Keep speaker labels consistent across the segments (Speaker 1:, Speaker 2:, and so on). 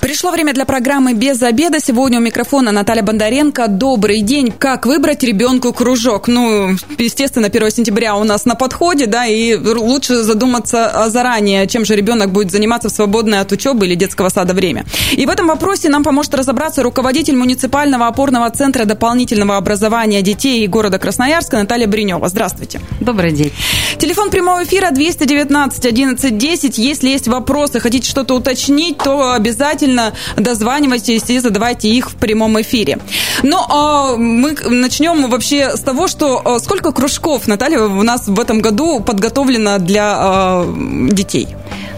Speaker 1: Пришло время для программы «Без обеда». Сегодня у микрофона Наталья Бондаренко. Добрый день. Как выбрать ребенку кружок? Ну, естественно, 1 сентября у нас на подходе, да, и лучше задуматься заранее, чем же ребенок будет заниматься в свободное от учебы или детского сада время. И в этом вопросе нам поможет разобраться руководитель муниципального опорного центра дополнительного образования детей города Красноярска Наталья Бринева. Здравствуйте.
Speaker 2: Добрый день.
Speaker 1: Телефон прямого эфира 219 11 10. Если есть вопросы, хотите что-то уточнить, то обязательно обязательно дозванивайтесь и задавайте их в прямом эфире. Но а, мы начнем вообще с того, что а, сколько кружков, Наталья, у нас в этом году подготовлено для а, детей?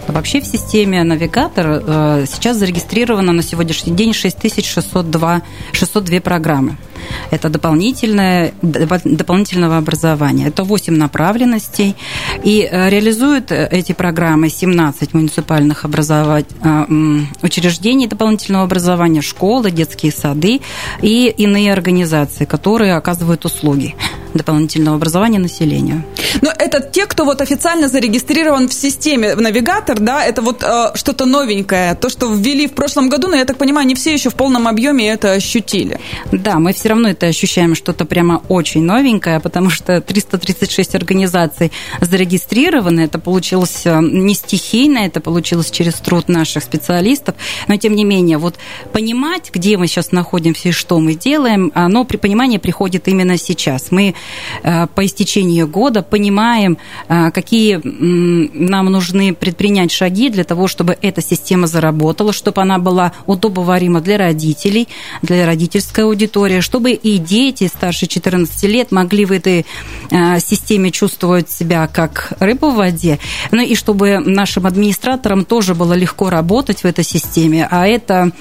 Speaker 2: Вообще в системе «Навигатор» э, сейчас зарегистрировано на сегодняшний день 6602 602 программы. Это дополнительное, дополнительного образования. Это 8 направленностей. И э, реализуют э, эти программы 17 муниципальных образовать, учреждений дополнительного образования, школы, детские сады и иные организации, которые оказывают услуги дополнительного образования населению.
Speaker 1: Но это те, кто вот официально зарегистрирован в системе в навигатор, да, это вот э, что-то новенькое, то, что ввели в прошлом году, но я так понимаю, не все еще в полном объеме это ощутили.
Speaker 2: Да, мы все равно это ощущаем, что-то прямо очень новенькое, потому что 336 организаций зарегистрированы, это получилось э, не стихийно, это получилось через труд наших специалистов, но тем не менее, вот понимать, где мы сейчас находимся и что мы делаем, оно при понимании приходит именно сейчас. Мы Э, по истечении года понимаем, э, какие нам нужны предпринять шаги для того, чтобы эта система заработала, чтобы она была удобоварима для родителей, для родительской аудитории, чтобы и дети старше 14 лет могли в этой э, системе чувствовать себя как рыба в воде, ну и чтобы нашим администраторам тоже было легко работать в этой системе, а это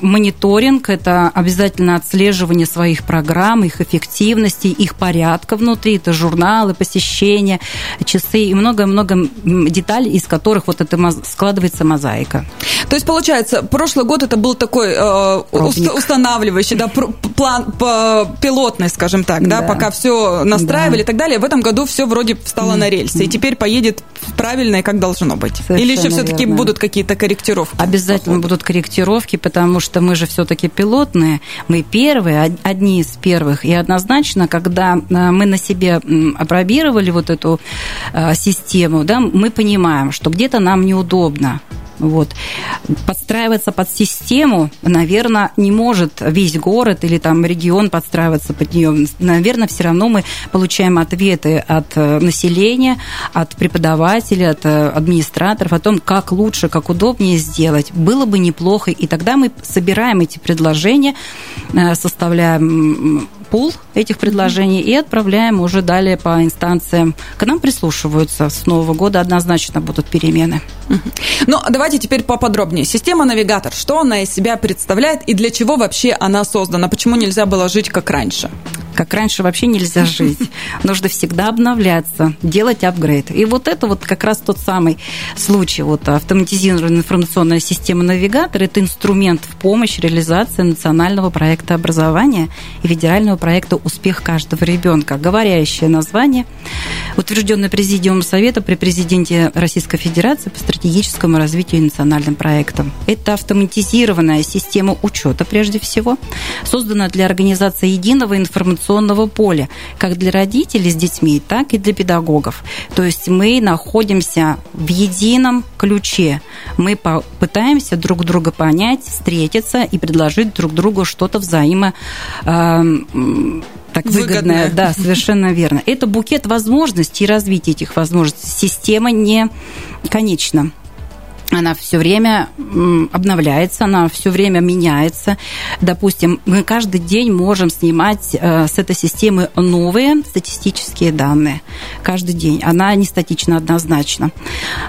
Speaker 2: мониторинг, это обязательно отслеживание своих программ, их эффективности, части их порядка внутри, это журналы, посещения, часы и много-много деталей, из которых вот это складывается мозаика.
Speaker 1: То есть, получается, прошлый год это был такой э, устанавливающий, да, план по, пилотный, скажем так, да, да пока все настраивали да. и так далее. В этом году все вроде встало на рельсы, и теперь поедет правильно и как должно быть. Совершенно Или еще все-таки будут какие-то корректировки?
Speaker 2: Обязательно будут корректировки, потому что мы же все-таки пилотные, мы первые, одни из первых, и однозначно когда э, мы на себе опробировали вот эту э, систему, да, мы понимаем, что где-то нам неудобно, вот. Подстраиваться под систему, наверное, не может весь город или там регион подстраиваться под нее. Наверное, все равно мы получаем ответы от э, населения, от преподавателей, от администраторов о том, как лучше, как удобнее сделать. Было бы неплохо. И тогда мы собираем эти предложения, составляем пул этих предложений и отправляем уже далее по инстанциям. К нам прислушиваются. С Нового года однозначно будут перемены.
Speaker 1: Ну, давайте теперь поподробнее. Система навигатор, что она из себя представляет и для чего вообще она создана? Почему нельзя было жить как раньше?
Speaker 2: Как раньше вообще нельзя жить. Нужно всегда обновляться, делать апгрейд. И вот это вот как раз тот самый случай. Вот автоматизированная информационная система навигатор – это инструмент в помощь реализации национального проекта образования и федерального проекта «Успех каждого ребенка». Говорящее название, утвержденное Президиумом Совета при президенте Российской Федерации по стратегическому развитию и национальным проектам. Это автоматизированная система учета, прежде всего, созданная для организации единого информационного поля, как для родителей с детьми, так и для педагогов. То есть мы находимся в едином ключе. Мы пытаемся друг друга понять, встретиться и предложить друг другу что-то взаимо так выгодное. Да, совершенно верно. Это букет возможностей и развития этих возможностей. Система не конечна она все время обновляется, она все время меняется. Допустим, мы каждый день можем снимать э, с этой системы новые статистические данные. Каждый день. Она не статична однозначно.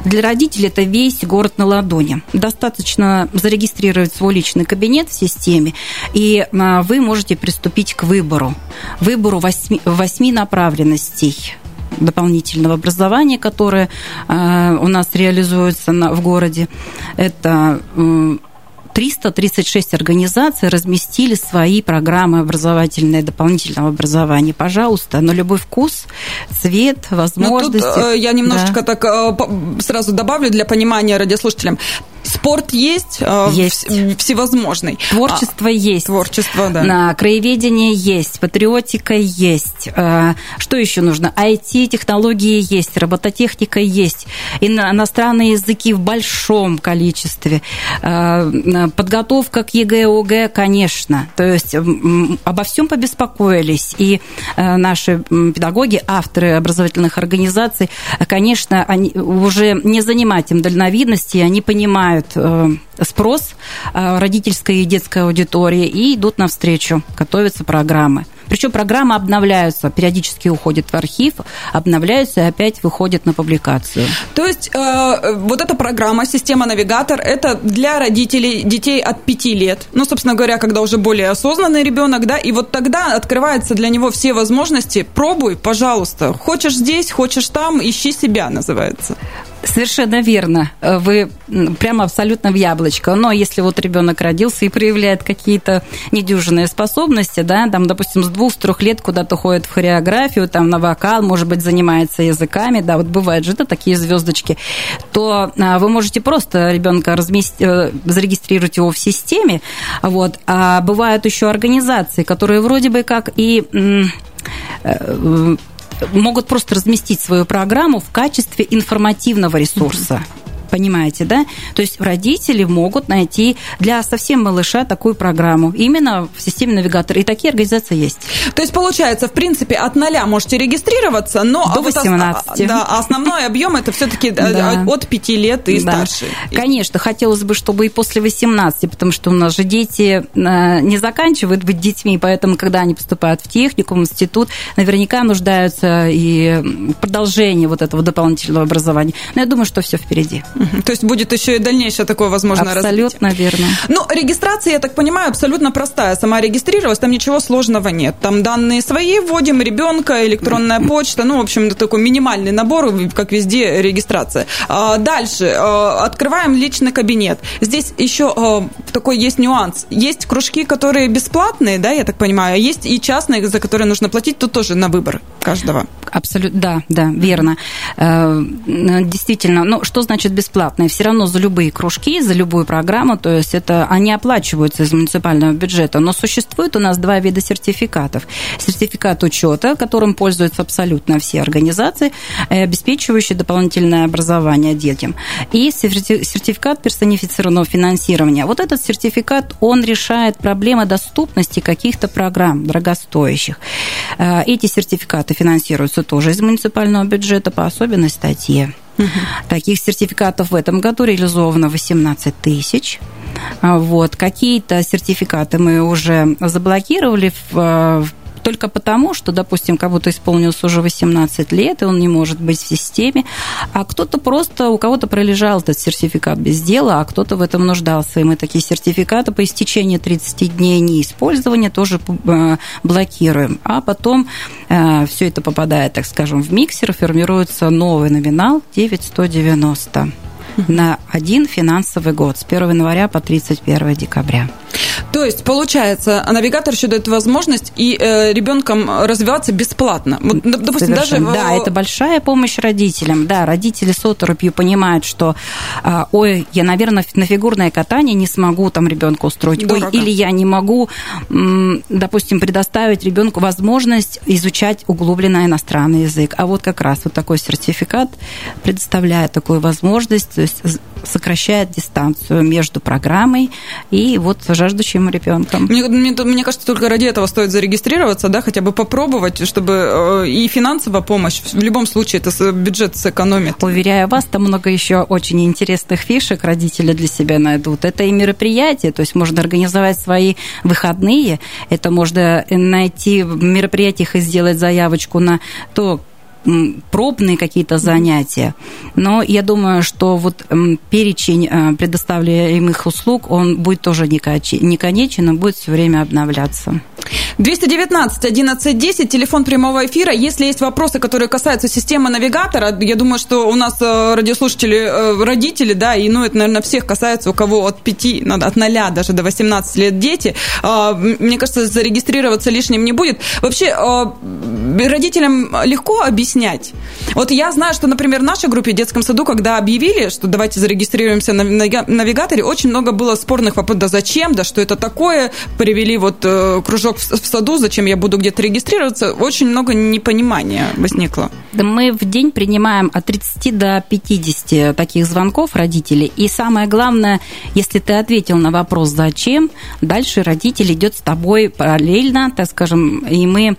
Speaker 2: Для родителей это весь город на ладони. Достаточно зарегистрировать свой личный кабинет в системе, и э, вы можете приступить к выбору. Выбору восьми, восьми направленностей дополнительного образования, которое э, у нас реализуется в городе. Это 336 организаций разместили свои программы образовательные, дополнительного образования. Пожалуйста, на любой вкус, цвет, возможности. Ну,
Speaker 1: тут, э, я немножечко да. так э, сразу добавлю для понимания радиослушателям. Спорт есть,
Speaker 2: э, есть.
Speaker 1: всевозможный.
Speaker 2: Творчество а, есть.
Speaker 1: Творчество, да.
Speaker 2: На краеведение есть, патриотика есть. Э, что еще нужно? IT-технологии есть, робототехника есть, иностранные языки в большом количестве, э, подготовка к ЕГЭ, ОГЭ, конечно. То есть обо всем побеспокоились. И наши педагоги, авторы образовательных организаций, конечно, они уже не занимать им дальновидности, они понимают, понимают э, спрос э, родительской и детской аудитории и идут навстречу, готовятся программы. Причем программы обновляются, периодически уходят в архив, обновляются и опять выходят на публикацию.
Speaker 1: То есть э, вот эта программа «Система навигатор» это для родителей детей от 5 лет. Ну, собственно говоря, когда уже более осознанный ребенок, да, и вот тогда открываются для него все возможности. Пробуй, пожалуйста. Хочешь здесь, хочешь там, ищи себя, называется.
Speaker 2: Совершенно верно. Вы прямо абсолютно в яблочко. Но если вот ребенок родился и проявляет какие-то недюжинные способности, да, там, допустим, с двух-трех лет куда-то ходит в хореографию, там, на вокал, может быть, занимается языками, да, вот бывают же да, такие звездочки, то а, вы можете просто ребенка разместить, э, зарегистрировать его в системе, вот, а бывают еще организации, которые вроде бы как и э, могут просто разместить свою программу в качестве информативного ресурса. Понимаете, да? То есть родители могут найти для совсем малыша такую программу именно в системе навигатора. И такие организации есть.
Speaker 1: То есть, получается, в принципе, от нуля можете регистрироваться, но
Speaker 2: до 18. Вот,
Speaker 1: да, основной объем это все-таки да. от 5 лет и старше.
Speaker 2: Конечно, хотелось бы, чтобы и после 18, потому что у нас же дети э, не заканчивают быть детьми, поэтому, когда они поступают в техникум, в институт, наверняка нуждаются и в продолжении вот этого дополнительного образования. Но я думаю, что все впереди.
Speaker 1: То есть будет еще и дальнейшее такое возможное
Speaker 2: Абсолютно
Speaker 1: развитие.
Speaker 2: верно.
Speaker 1: Ну, регистрация, я так понимаю, абсолютно простая. Сама регистрировалась, там ничего сложного нет. Там данные свои вводим, ребенка, электронная почта, ну, в общем, такой минимальный набор, как везде, регистрация. А, дальше. А, открываем личный кабинет. Здесь еще а, такой есть нюанс. Есть кружки, которые бесплатные, да, я так понимаю, а есть и частные, за которые нужно платить, тут тоже на выбор каждого.
Speaker 2: Абсолютно, да, да, верно. Э, действительно, ну, что значит бесплатно? Бесплатные все равно за любые кружки, за любую программу, то есть это они оплачиваются из муниципального бюджета, но существует у нас два вида сертификатов. Сертификат учета, которым пользуются абсолютно все организации, э, обеспечивающие дополнительное образование детям, и сертификат персонифицированного финансирования. Вот этот сертификат, он решает проблемы доступности каких-то программ дорогостоящих. Э, эти сертификаты финансируются тоже из муниципального бюджета по особенной статье. Угу. Таких сертификатов в этом году реализовано 18 тысяч. А, вот. Какие-то сертификаты мы уже заблокировали в только потому, что, допустим, кому-то исполнилось уже 18 лет, и он не может быть в системе, а кто-то просто, у кого-то пролежал этот сертификат без дела, а кто-то в этом нуждался. И мы такие сертификаты по истечении 30 дней неиспользования тоже э, блокируем. А потом э, все это попадает, так скажем, в миксер, формируется новый номинал 9190 на один финансовый год с 1 января по 31 декабря.
Speaker 1: То есть, получается, навигатор еще дает возможность и э, ребенком развиваться бесплатно.
Speaker 2: Вот, допустим, даже... Да, это большая помощь родителям. Да, родители с оторопью понимают, что, э, ой, я, наверное, на фигурное катание не смогу там ребенка устроить. Ой, или я не могу, допустим, предоставить ребенку возможность изучать углубленно иностранный язык. А вот как раз вот такой сертификат предоставляет такую возможность, то есть сокращает дистанцию между программой и вот жаждущим ребенком.
Speaker 1: Мне, мне, мне кажется, только ради этого стоит зарегистрироваться, да, хотя бы попробовать, чтобы э, и финансовая помощь, в любом случае, это бюджет сэкономит.
Speaker 2: Уверяю вас, там много еще очень интересных фишек родители для себя найдут. Это и мероприятия, то есть можно организовать свои выходные, это можно найти в мероприятиях и сделать заявочку на то, пробные какие-то занятия. Но я думаю, что вот перечень э, предоставляемых услуг, он будет тоже не конечен, но будет все время обновляться.
Speaker 1: 219 11 10, телефон прямого эфира. Если есть вопросы, которые касаются системы навигатора, я думаю, что у нас э, радиослушатели, э, родители, да, и, ну, это, наверное, всех касается, у кого от 5, от 0 даже до 18 лет дети. А, мне кажется, зарегистрироваться лишним не будет. Вообще, э, родителям легко объяснять. Вот я знаю, что, например, в нашей группе в детском саду, когда объявили, что давайте зарегистрируемся на навигаторе, очень много было спорных вопросов, да зачем, да что это такое, привели вот кружок в в саду, зачем я буду где-то регистрироваться, очень много непонимания возникло.
Speaker 2: Мы в день принимаем от 30 до 50 таких звонков родителей. И самое главное, если ты ответил на вопрос «зачем?», дальше родитель идет с тобой параллельно, так скажем, и мы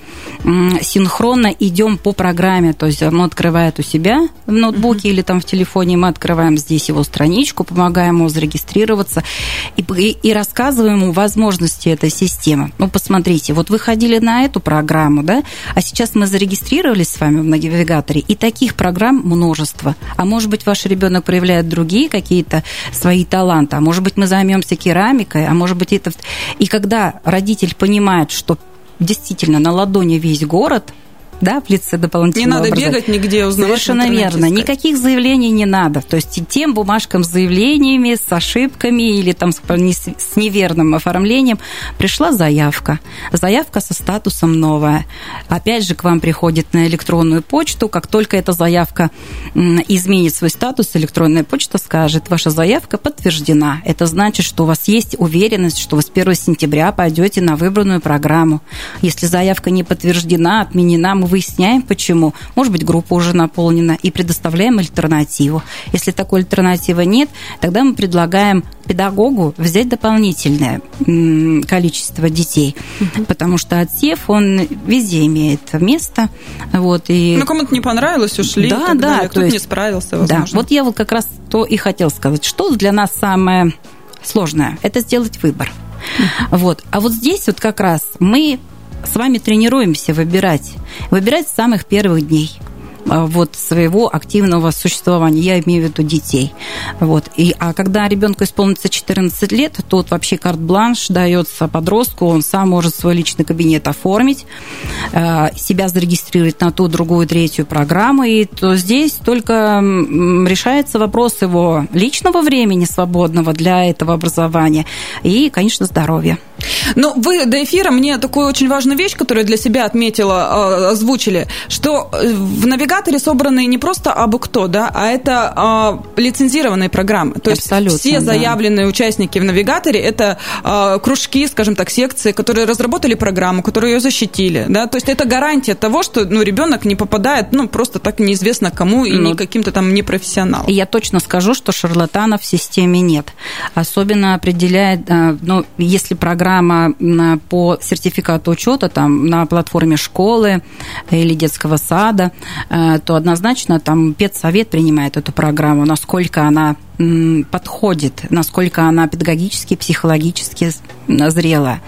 Speaker 2: синхронно идем по программе. То есть он открывает у себя в ноутбуке uh-huh. или там в телефоне, мы открываем здесь его страничку, помогаем ему зарегистрироваться и, и, и рассказываем ему возможности этой системы. Ну, посмотрите, вот вы ходили на эту программу, да, а сейчас мы зарегистрировались с вами в навигаторе, и таких программ множество. А может быть, ваш ребенок проявляет другие какие-то свои таланты, а может быть, мы займемся керамикой, а может быть, это... И когда родитель понимает, что действительно на ладони весь город – да, в лице дополнительного
Speaker 1: Не надо бегать нигде, узнавать
Speaker 2: Совершенно верно. Никаких заявлений не надо. То есть тем бумажкам с заявлениями, с ошибками или там с неверным оформлением пришла заявка. Заявка со статусом новая. Опять же, к вам приходит на электронную почту. Как только эта заявка изменит свой статус, электронная почта скажет, ваша заявка подтверждена. Это значит, что у вас есть уверенность, что вы с 1 сентября пойдете на выбранную программу. Если заявка не подтверждена, отменена, мы выясняем, почему. Может быть, группа уже наполнена, и предоставляем альтернативу. Если такой альтернативы нет, тогда мы предлагаем педагогу взять дополнительное количество детей, потому что отсев, он везде имеет место. Вот, и...
Speaker 1: Ну, кому-то не понравилось, ушли.
Speaker 2: Да, да.
Speaker 1: Кто-то есть... не справился, возможно.
Speaker 2: Да, вот я вот как раз то и хотел сказать. Что для нас самое сложное? Это сделать выбор. Вот. А вот здесь вот как раз мы с вами тренируемся выбирать. Выбирать с самых первых дней вот своего активного существования, я имею в виду детей. Вот. И, а когда ребенку исполнится 14 лет, то вот вообще карт-бланш дается подростку, он сам может свой личный кабинет оформить, а, себя зарегистрировать на ту, другую, третью программу, и то здесь только решается вопрос его личного времени свободного для этого образования и, конечно, здоровья.
Speaker 1: Ну, вы до эфира мне такую очень важную вещь, которую для себя отметила, а, озвучили, что э, в навигаторе собраны не просто абы кто, да, а это а, лицензированные программы. То Абсолютно, есть все заявленные да. участники в навигаторе это а, кружки, скажем так, секции, которые разработали программу, которые ее защитили, да, то есть это гарантия того, что ну, ребенок не попадает, ну, просто так неизвестно кому и ну, не каким-то там непрофессионалом.
Speaker 2: Я точно скажу, что шарлатанов в системе нет. Особенно определяет, э, ну, если программа по сертификату учета там, на платформе школы или детского сада, э, то однозначно там педсовет принимает эту программу, насколько она подходит, насколько она педагогически, психологически зрелая.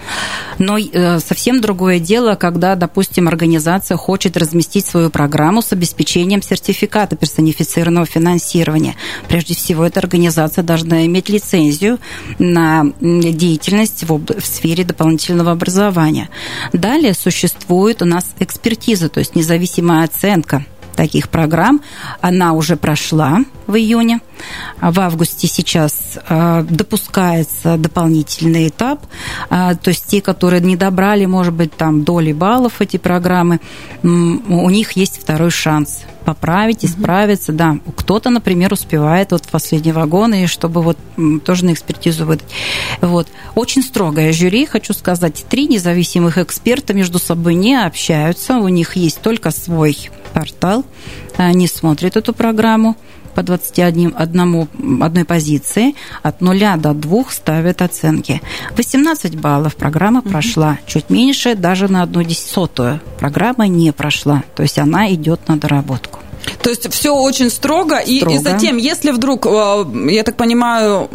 Speaker 2: Но э, совсем другое дело, когда, допустим, организация хочет разместить свою программу с обеспечением сертификата персонифицированного финансирования. Прежде всего, эта организация должна иметь лицензию на деятельность в, в сфере дополнительного образования. Далее существует у нас экспертиза, то есть независимая оценка таких программ. Она уже прошла в июне. В августе сейчас э, допускается дополнительный этап. Э, то есть те, которые не добрали, может быть, там доли баллов эти программы, у них есть второй шанс поправить, исправиться. Да, кто-то, например, успевает вот в последний вагон, и чтобы вот тоже на экспертизу выдать. Вот. Очень строгое жюри, хочу сказать. Три независимых эксперта между собой не общаются, у них есть только свой портал, они смотрят эту программу, по 21 одному, одной позиции от 0 до 2 ставят оценки. 18 баллов программа прошла. Чуть меньше, даже на одну десятую программа не прошла. То есть она идет на доработку.
Speaker 1: То есть все очень строго, строго. И, и затем, если вдруг, э, я так понимаю,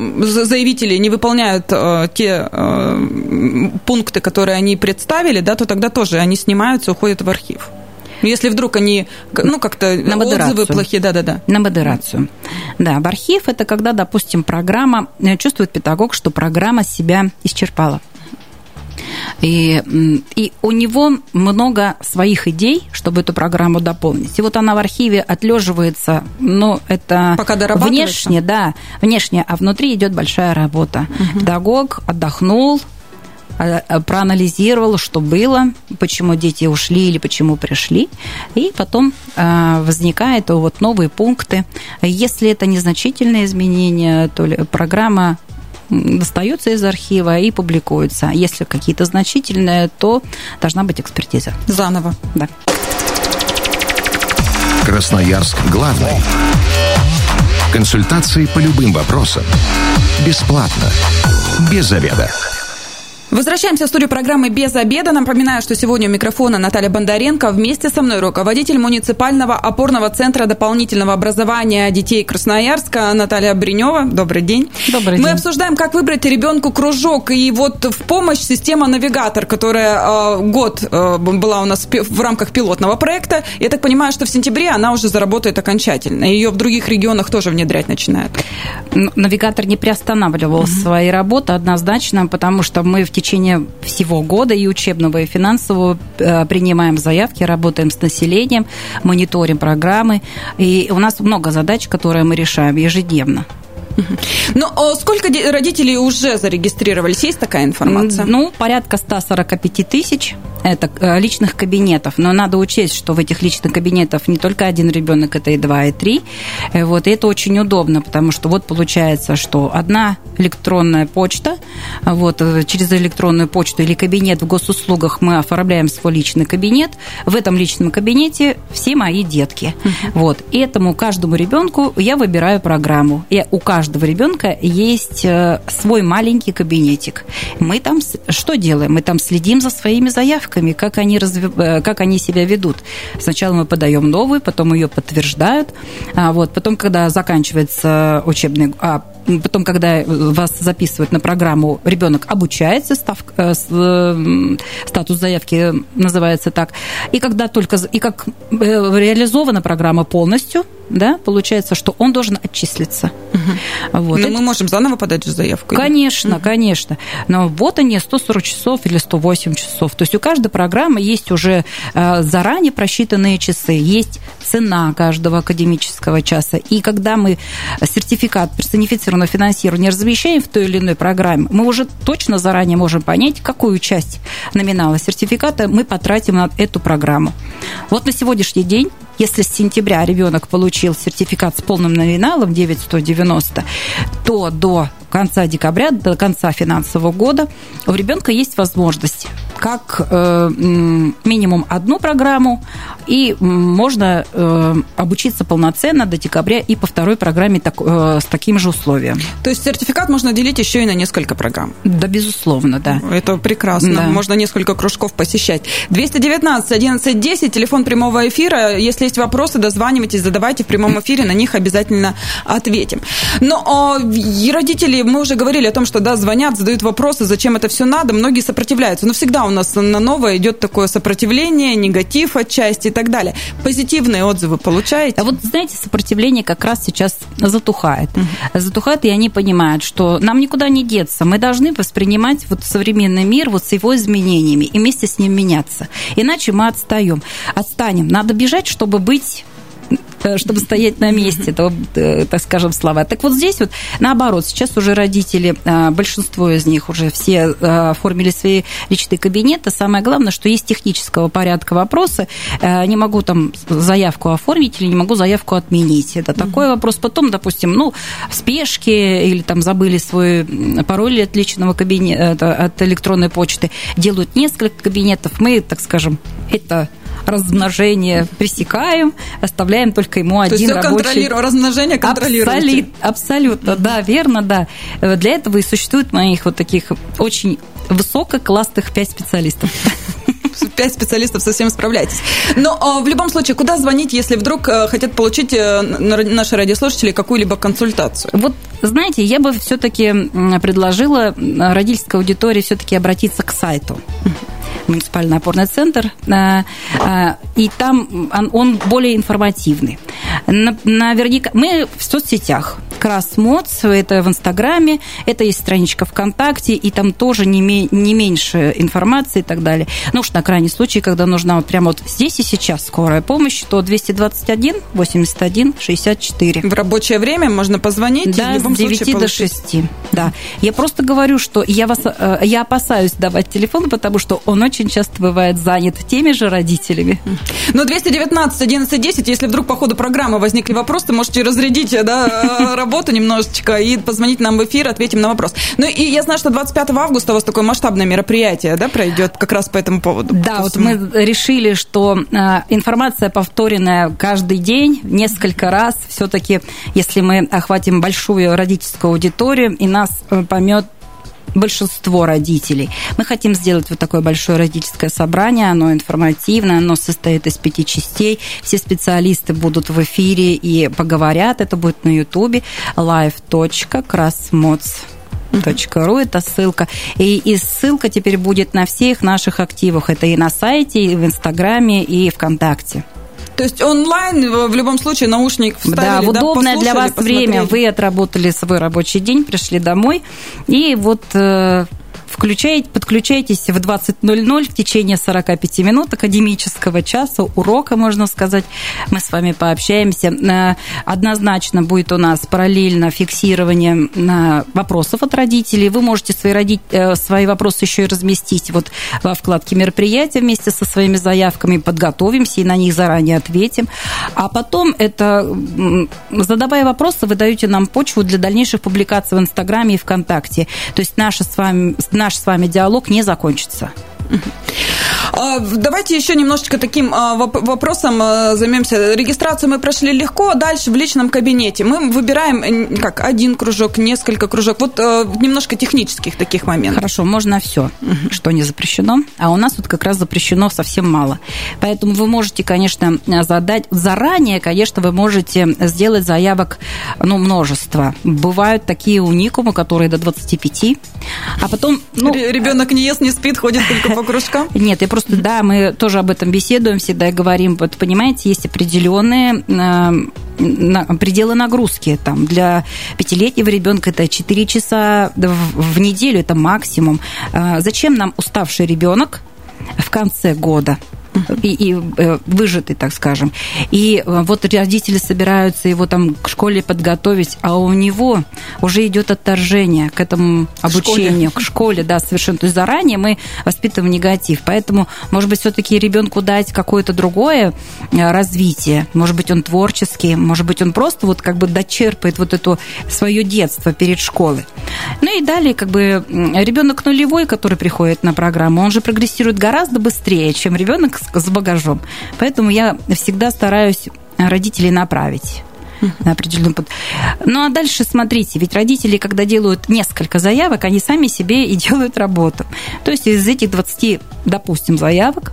Speaker 1: заявители не выполняют э, те э, пункты, которые они представили, да, то тогда тоже они снимаются, уходят в архив. Ну, если вдруг они, ну, как-то на отзывы плохие, да-да-да.
Speaker 2: На модерацию. Да, в архив это когда, допустим, программа, э, чувствует педагог, что программа себя исчерпала. И, и у него много своих идей, чтобы эту программу дополнить. И вот она в архиве отлеживается, ну, это
Speaker 1: Пока
Speaker 2: внешне, да, внешне, а внутри идет большая работа. Угу. Педагог отдохнул, проанализировал, что было, почему дети ушли или почему пришли, и потом а, возникают вот новые пункты. Если это незначительные изменения, то программа достается из архива и публикуется. Если какие-то значительные, то должна быть экспертиза.
Speaker 1: Заново.
Speaker 2: Да.
Speaker 3: Красноярск главный. Консультации по любым вопросам. Бесплатно. Без заведа.
Speaker 1: Возвращаемся в студию программы «Без обеда». Напоминаю, что сегодня у микрофона Наталья Бондаренко. Вместе со мной руководитель муниципального опорного центра дополнительного образования детей Красноярска Наталья Бринева. Добрый день.
Speaker 2: Добрый
Speaker 1: день. Мы обсуждаем, как выбрать ребенку кружок. И вот в помощь система «Навигатор», которая э, год э, была у нас в рамках пилотного проекта. Я так понимаю, что в сентябре она уже заработает окончательно. Ее в других регионах тоже внедрять начинают.
Speaker 2: Навигатор не приостанавливал mm-hmm. свои работы однозначно, потому что мы в течение течение всего года и учебного, и финансового э, принимаем заявки, работаем с населением, мониторим программы. И у нас много задач, которые мы решаем ежедневно.
Speaker 1: Ну, сколько родителей уже зарегистрировались? Есть такая информация?
Speaker 2: Ну, порядка 145 тысяч. Это э, личных кабинетов. Но надо учесть, что в этих личных кабинетах не только один ребенок, это и два, и три. Э, вот, и это очень удобно, потому что вот получается, что одна электронная почта, вот, э, через электронную почту или кабинет в госуслугах мы оформляем свой личный кабинет. В этом личном кабинете все мои детки. Uh-huh. Вот, и этому каждому ребенку я выбираю программу. Я у каждого каждого ребенка есть э, свой маленький кабинетик. Мы там что делаем? Мы там следим за своими заявками, как они, разви... Э, как они себя ведут. Сначала мы подаем новую, потом ее подтверждают. А вот, потом, когда заканчивается учебный... А, потом, когда вас записывают на программу, ребенок обучается, став, э, статус заявки называется так. И когда только и как реализована программа полностью, да, получается, что он должен отчислиться.
Speaker 1: Угу. Вот. Но Это... мы можем заново подать же заявку?
Speaker 2: Конечно, угу. конечно. Но вот они, 140 часов или 108 часов. То есть у каждой программы есть уже э, заранее просчитанные часы, есть цена каждого академического часа. И когда мы сертификат персонифицированного финансирования размещаем в той или иной программе, мы уже точно заранее можем понять, какую часть номинала сертификата мы потратим на эту программу. Вот на сегодняшний день если с сентября ребенок получил сертификат с полным номиналом 9190, то до конца декабря, до конца финансового года у ребенка есть возможность как э, минимум одну программу, и можно э, обучиться полноценно до декабря и по второй программе так, э, с таким же условием.
Speaker 1: То есть сертификат можно делить еще и на несколько программ?
Speaker 2: Да, безусловно, да.
Speaker 1: Это прекрасно. Да. Можно несколько кружков посещать. 219 11 10, телефон прямого эфира. Если есть вопросы, дозванивайтесь, задавайте в прямом эфире, на них обязательно ответим. Но э, родители мы уже говорили о том, что да, звонят, задают вопросы, зачем это все надо, многие сопротивляются. Но всегда у нас на новое идет такое сопротивление, негатив отчасти и так далее. Позитивные отзывы получаете?
Speaker 2: А вот, знаете, сопротивление как раз сейчас затухает. Затухает, и они понимают, что нам никуда не деться. Мы должны воспринимать вот современный мир вот с его изменениями и вместе с ним меняться. Иначе мы отстаем. Отстанем. Надо бежать, чтобы быть Э, чтобы стоять на месте, то, э, так скажем, слова. Так вот здесь вот наоборот, сейчас уже родители, э, большинство из них уже все оформили свои личные кабинеты. Самое главное, что есть технического порядка вопросы. Не могу там заявку оформить или не могу заявку отменить. Это такой вопрос. Потом, допустим, ну, в спешке или там забыли свой пароль от личного кабинета, от электронной почты, делают несколько кабинетов. Мы, так скажем, это размножение пресекаем, оставляем только ему
Speaker 1: То
Speaker 2: один
Speaker 1: есть
Speaker 2: рабочий...
Speaker 1: Контролиру... Размножение контролируете.
Speaker 2: Абсолют, абсолютно, да, верно, да. Для этого и существует моих вот таких очень высококлассных пять специалистов
Speaker 1: пять специалистов совсем справляетесь. Но а, в любом случае, куда звонить, если вдруг а, хотят получить а, наши радиослушатели какую-либо консультацию?
Speaker 2: Вот, знаете, я бы все-таки предложила родительской аудитории все-таки обратиться к сайту муниципальный опорный центр, и там он более информативный. Наверняка мы в соцсетях Красмоц, это в Инстаграме, это есть страничка ВКонтакте, и там тоже не, не меньше информации и так далее. Ну уж на крайний случай, когда нужна вот прямо вот здесь и сейчас скорая помощь, то 221 81 64.
Speaker 1: В рабочее время можно позвонить?
Speaker 2: Да, с 9 до 6. Да. Я просто говорю, что я, вас, э, я опасаюсь давать телефон, потому что он очень часто бывает занят теми же родителями.
Speaker 1: Но 219 11 10, если вдруг по ходу программы возникли вопросы, можете разрядить да, э, работу немножечко и позвонить нам в эфир, ответим на вопрос. Ну и я знаю, что 25 августа у вас такое масштабное мероприятие да, пройдет как раз по этому поводу.
Speaker 2: Да, вот мы решили, что э, информация повторенная каждый день, несколько раз, все-таки, если мы охватим большую родительскую аудиторию, и нас поймет большинство родителей. Мы хотим сделать вот такое большое родительское собрание, оно информативное, оно состоит из пяти частей. Все специалисты будут в эфире и поговорят. Это будет на ютубе live.красмоц.ру это ссылка. И, и ссылка теперь будет на всех наших активах. Это и на сайте, и в Инстаграме, и ВКонтакте.
Speaker 1: То есть онлайн в любом случае наушник вставили,
Speaker 2: да, в удобное да, для вас посмотрели. время. Вы отработали свой рабочий день, пришли домой, и вот э, Включайте, подключайтесь в 20.00 в течение 45 минут академического часа, урока, можно сказать. Мы с вами пообщаемся. Э, однозначно будет у нас параллельно фиксирование э, вопросов от родителей. Вы можете свои, роди... Э, свои вопросы еще и разместить вот во вкладке мероприятия вместе со своими заявками. Подготовимся и на них заранее ответим. А потом это, задавая вопросы, вы даете нам почву для дальнейших публикаций в Инстаграме и ВКонтакте. То есть наша с вами, наш с вами диалог не закончится.
Speaker 1: А, давайте еще немножечко таким а, вопросом а, займемся. Регистрацию мы прошли легко. Дальше в личном кабинете мы выбираем как один кружок, несколько кружок. Вот немножко технических таких моментов.
Speaker 2: Хорошо, можно все, что не запрещено. А у нас вот как раз запрещено совсем мало. Поэтому вы можете, конечно, задать заранее, конечно, вы можете сделать заявок, ну, множество. Бывают такие уникумы, которые до 25. А потом... Ну,
Speaker 1: Ребенок не ест, не спит, ходит только по кружкам?
Speaker 2: Нет, я просто, да, мы тоже об этом беседуем, всегда говорим, вот понимаете, есть определенные э, пределы нагрузки. Там, для пятилетнего ребенка это 4 часа в неделю, это максимум. Э, зачем нам уставший ребенок в конце года? И, и э, выжатый, так скажем. И э, вот родители собираются его там к школе подготовить, а у него уже идет отторжение к этому обучению, к школе, к школе да, совершенно. То есть заранее мы воспитываем негатив. Поэтому, может быть, все-таки ребенку дать какое-то другое э, развитие. Может быть, он творческий, может быть, он просто вот как бы дочерпает вот это свое детство перед школой. Ну и далее, как бы, ребенок нулевой, который приходит на программу, он же прогрессирует гораздо быстрее, чем ребенок с багажом. Поэтому я всегда стараюсь родителей направить на определенный путь. Ну а дальше смотрите, ведь родители, когда делают несколько заявок, они сами себе и делают работу. То есть из этих 20, допустим, заявок,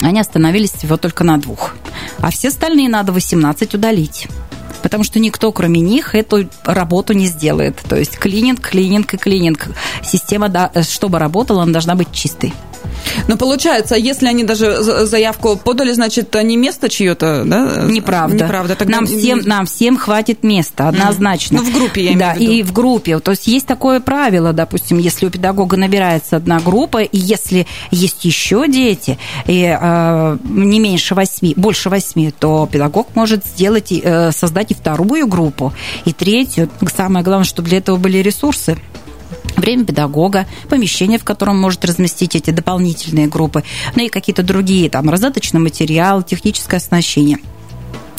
Speaker 2: они остановились всего только на двух. А все остальные надо 18 удалить потому что никто, кроме них, эту работу не сделает. То есть клининг, клининг и клининг. Система, да, чтобы работала, она должна быть чистой.
Speaker 1: Но получается, если они даже заявку подали, значит, не место чье-то, да?
Speaker 2: Неправда. Неправда. Тогда... Нам, всем, нам всем хватит места, однозначно.
Speaker 1: Ну, в группе, я имею
Speaker 2: да, в виду. и в группе. То есть есть такое правило, допустим, если у педагога набирается одна группа, и если есть еще дети, и, э, не меньше восьми, больше восьми, то педагог может сделать, э, создать и вторую группу, и третью. Самое главное, чтобы для этого были ресурсы время педагога, помещение, в котором может разместить эти дополнительные группы, ну и какие-то другие, там, раздаточный материал, техническое оснащение.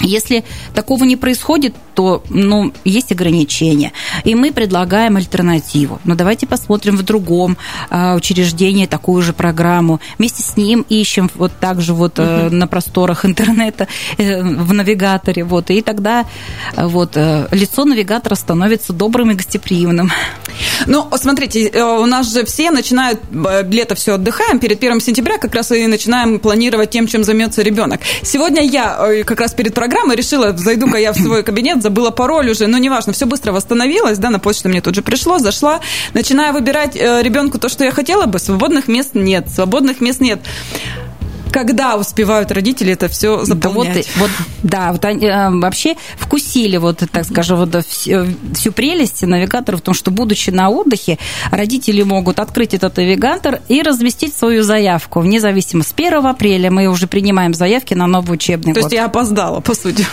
Speaker 2: Если такого не происходит, то ну, есть ограничения. И мы предлагаем альтернативу. Но давайте посмотрим в другом э, учреждении такую же программу. Вместе с ним ищем вот так же вот э, на просторах интернета э, в навигаторе. Вот, и тогда э, вот, э, лицо навигатора становится добрым и гостеприимным.
Speaker 1: Ну, смотрите, э, у нас же все начинают, э, лето все отдыхаем, перед первым сентября как раз и начинаем планировать тем, чем займется ребенок. Сегодня я как раз перед программой решила, зайду-ка я в свой кабинет, забыла пароль уже, но неважно, все быстро восстановилось, да, на почту мне тут же пришло, зашла, начинаю выбирать ребенку то, что я хотела бы, свободных мест нет, свободных мест нет. Когда успевают родители это все заполнять?
Speaker 2: Да, вот, вот, да, вот они э, вообще вкусили, вот, так скажем, вот, всю, всю прелесть навигатора в том, что, будучи на отдыхе, родители могут открыть этот навигатор и разместить свою заявку. Вне зависимости, с 1 апреля мы уже принимаем заявки на новый учебный
Speaker 1: То
Speaker 2: год.
Speaker 1: То есть я опоздала, по сути.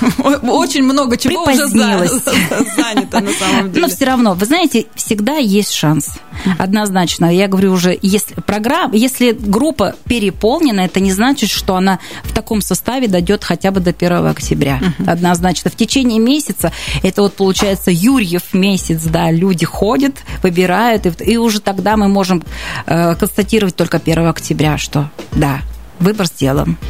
Speaker 1: Очень много чего уже занято на самом деле.
Speaker 2: Но все равно, вы знаете, всегда есть шанс. Однозначно. Я говорю уже, если программа, если группа переполнена, это не значит, что она в таком составе дойдет хотя бы до 1 октября. Однозначно. В течение месяца, это вот получается Юрьев месяц, да, люди ходят, выбирают, и, и уже тогда мы можем э, констатировать только 1 октября, что да, выбор сделан.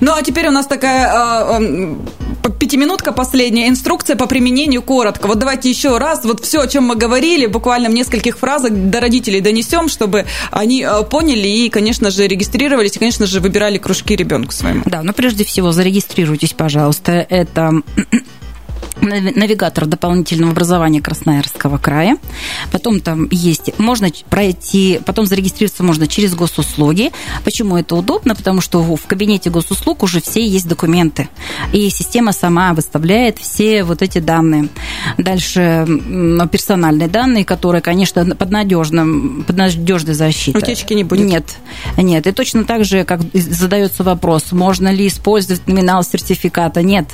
Speaker 1: Ну, а теперь у нас такая э, э, пятиминутка последняя. Инструкция по применению коротко. Вот давайте еще раз, вот все, о чем мы говорили, буквально в нескольких фразах до родителей донесем, чтобы они э, поняли и, конечно же, регистрировались, и, конечно же, выбирали кружки ребенку своему.
Speaker 2: Да, но прежде всего зарегистрируйтесь, пожалуйста. Это навигатор дополнительного образования Красноярского края. Потом там есть, можно пройти, потом зарегистрироваться можно через госуслуги. Почему это удобно? Потому что в кабинете госуслуг уже все есть документы. И система сама выставляет все вот эти данные. Дальше персональные данные, которые, конечно, под, надежным, под надежной защитой.
Speaker 1: Утечки не будет?
Speaker 2: Нет. Нет. И точно так же, как задается вопрос, можно ли использовать номинал сертификата? Нет.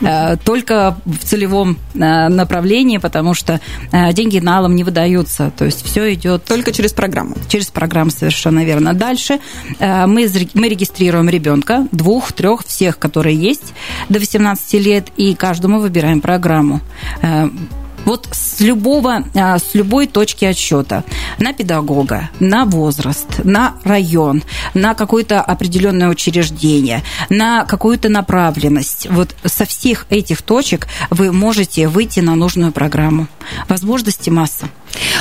Speaker 2: Mm-hmm. Только в целевом э, направлении, потому что э, деньги налом не выдаются. То есть все идет...
Speaker 1: Только через программу.
Speaker 2: Через программу, совершенно верно. Дальше э, мы, мы регистрируем ребенка, двух, трех, всех, которые есть, до 18 лет, и каждому выбираем программу вот с любого, а, с любой точки отсчета на педагога, на возраст, на район, на какое-то определенное учреждение, на какую-то направленность. Вот со всех этих точек вы можете выйти на нужную программу. Возможности масса.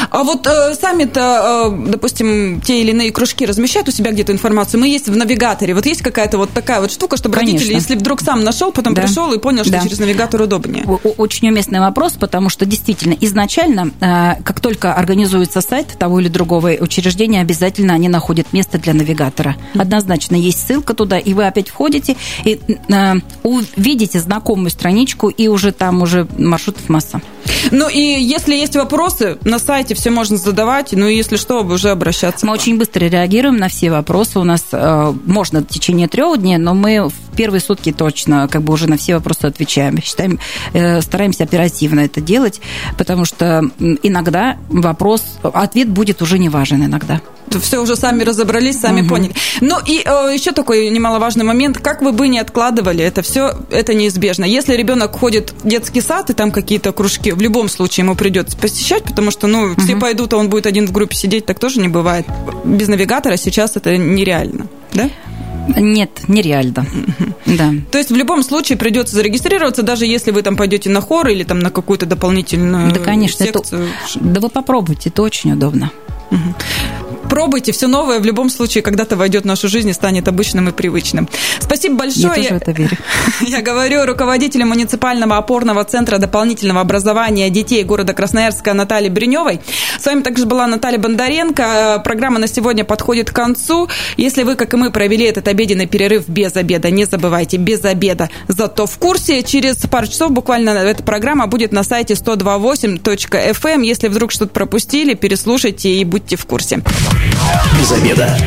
Speaker 1: А вот э, сами-то, э, допустим, те или иные кружки размещают у себя где-то информацию. Мы есть в навигаторе. Вот есть какая-то вот такая вот штука, чтобы
Speaker 2: Конечно.
Speaker 1: родители, если вдруг сам нашел, потом да. пришел и понял, что да. через навигатор удобнее.
Speaker 2: Очень уместный вопрос, потому что действительно изначально, э, как только организуется сайт того или другого учреждения, обязательно они находят место для навигатора. Однозначно есть ссылка туда, и вы опять входите и э, увидите знакомую страничку, и уже там уже маршрутов масса.
Speaker 1: Ну и если есть вопросы, на сайте все можно задавать, ну и если что, уже обращаться.
Speaker 2: Мы очень быстро реагируем на все вопросы. У нас э, можно в течение трех дней, но мы в первые сутки точно как бы уже на все вопросы отвечаем. Считаем, э, стараемся оперативно это делать, потому что иногда вопрос, ответ будет уже не важен иногда
Speaker 1: все уже сами разобрались, сами угу. поняли. Ну и э, еще такой немаловажный момент, как вы бы не откладывали, это все, это неизбежно. Если ребенок ходит в детский сад и там какие-то кружки, в любом случае ему придется посещать, потому что, ну, угу. все пойдут, а он будет один в группе сидеть, так тоже не бывает. Без навигатора сейчас это нереально, да?
Speaker 2: Нет, нереально. Да.
Speaker 1: То есть в любом случае придется зарегистрироваться, даже если вы там пойдете на хор или там на какую-то дополнительную
Speaker 2: Да, конечно.
Speaker 1: Секцию.
Speaker 2: Это... Да вы попробуйте, это очень удобно.
Speaker 1: Пробуйте, все новое в любом случае когда-то войдет в нашу жизнь и станет обычным и привычным. Спасибо большое. Я
Speaker 2: тоже в это верю.
Speaker 1: Я говорю руководителю муниципального опорного центра дополнительного образования детей города Красноярска Наталье Бриневой. С вами также была Наталья Бондаренко. Программа на сегодня подходит к концу. Если вы, как и мы, провели этот обеденный перерыв без обеда, не забывайте, без обеда, зато в курсе. Через пару часов буквально эта программа будет на сайте 128.fm. Эм. Если вдруг что-то пропустили, переслушайте и будьте в курсе
Speaker 3: без обеда.